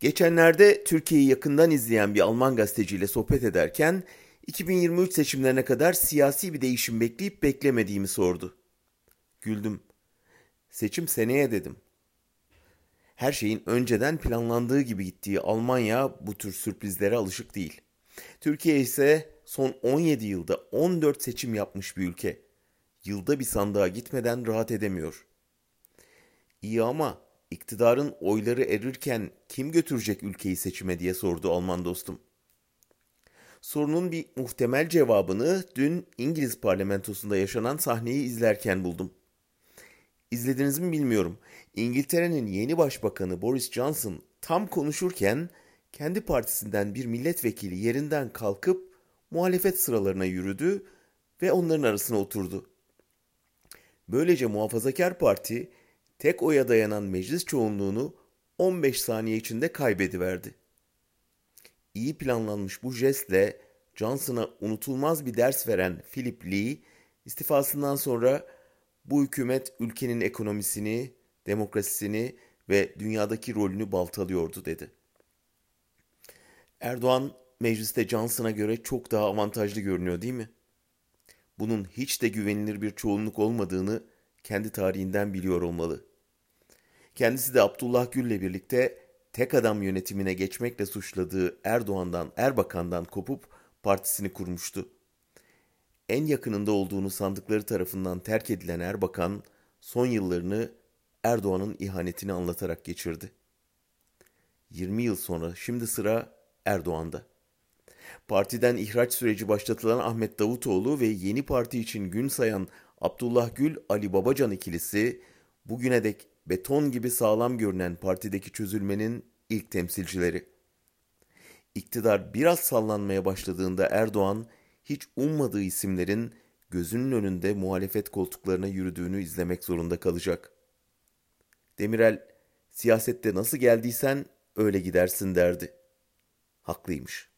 Geçenlerde Türkiye'yi yakından izleyen bir Alman gazeteciyle sohbet ederken 2023 seçimlerine kadar siyasi bir değişim bekleyip beklemediğimi sordu. Güldüm. Seçim seneye dedim. Her şeyin önceden planlandığı gibi gittiği Almanya bu tür sürprizlere alışık değil. Türkiye ise son 17 yılda 14 seçim yapmış bir ülke. Yılda bir sandığa gitmeden rahat edemiyor. İyi ama iktidarın oyları erirken kim götürecek ülkeyi seçime diye sordu Alman dostum. Sorunun bir muhtemel cevabını dün İngiliz parlamentosunda yaşanan sahneyi izlerken buldum. İzlediniz mi bilmiyorum. İngiltere'nin yeni başbakanı Boris Johnson tam konuşurken kendi partisinden bir milletvekili yerinden kalkıp muhalefet sıralarına yürüdü ve onların arasına oturdu. Böylece muhafazakar parti tek oya dayanan meclis çoğunluğunu 15 saniye içinde kaybediverdi. İyi planlanmış bu jestle Johnson'a unutulmaz bir ders veren Philip Lee istifasından sonra bu hükümet ülkenin ekonomisini, demokrasisini ve dünyadaki rolünü baltalıyordu dedi. Erdoğan mecliste Johnson'a göre çok daha avantajlı görünüyor değil mi? Bunun hiç de güvenilir bir çoğunluk olmadığını kendi tarihinden biliyor olmalı. Kendisi de Abdullah Gül'le birlikte tek adam yönetimine geçmekle suçladığı Erdoğan'dan, Erbakan'dan kopup partisini kurmuştu. En yakınında olduğunu sandıkları tarafından terk edilen Erbakan, son yıllarını Erdoğan'ın ihanetini anlatarak geçirdi. 20 yıl sonra şimdi sıra Erdoğan'da. Partiden ihraç süreci başlatılan Ahmet Davutoğlu ve yeni parti için gün sayan Abdullah Gül, Ali Babacan ikilisi bugüne dek beton gibi sağlam görünen partideki çözülmenin ilk temsilcileri. İktidar biraz sallanmaya başladığında Erdoğan hiç ummadığı isimlerin gözünün önünde muhalefet koltuklarına yürüdüğünü izlemek zorunda kalacak. Demirel, siyasette nasıl geldiysen öyle gidersin derdi. Haklıymış.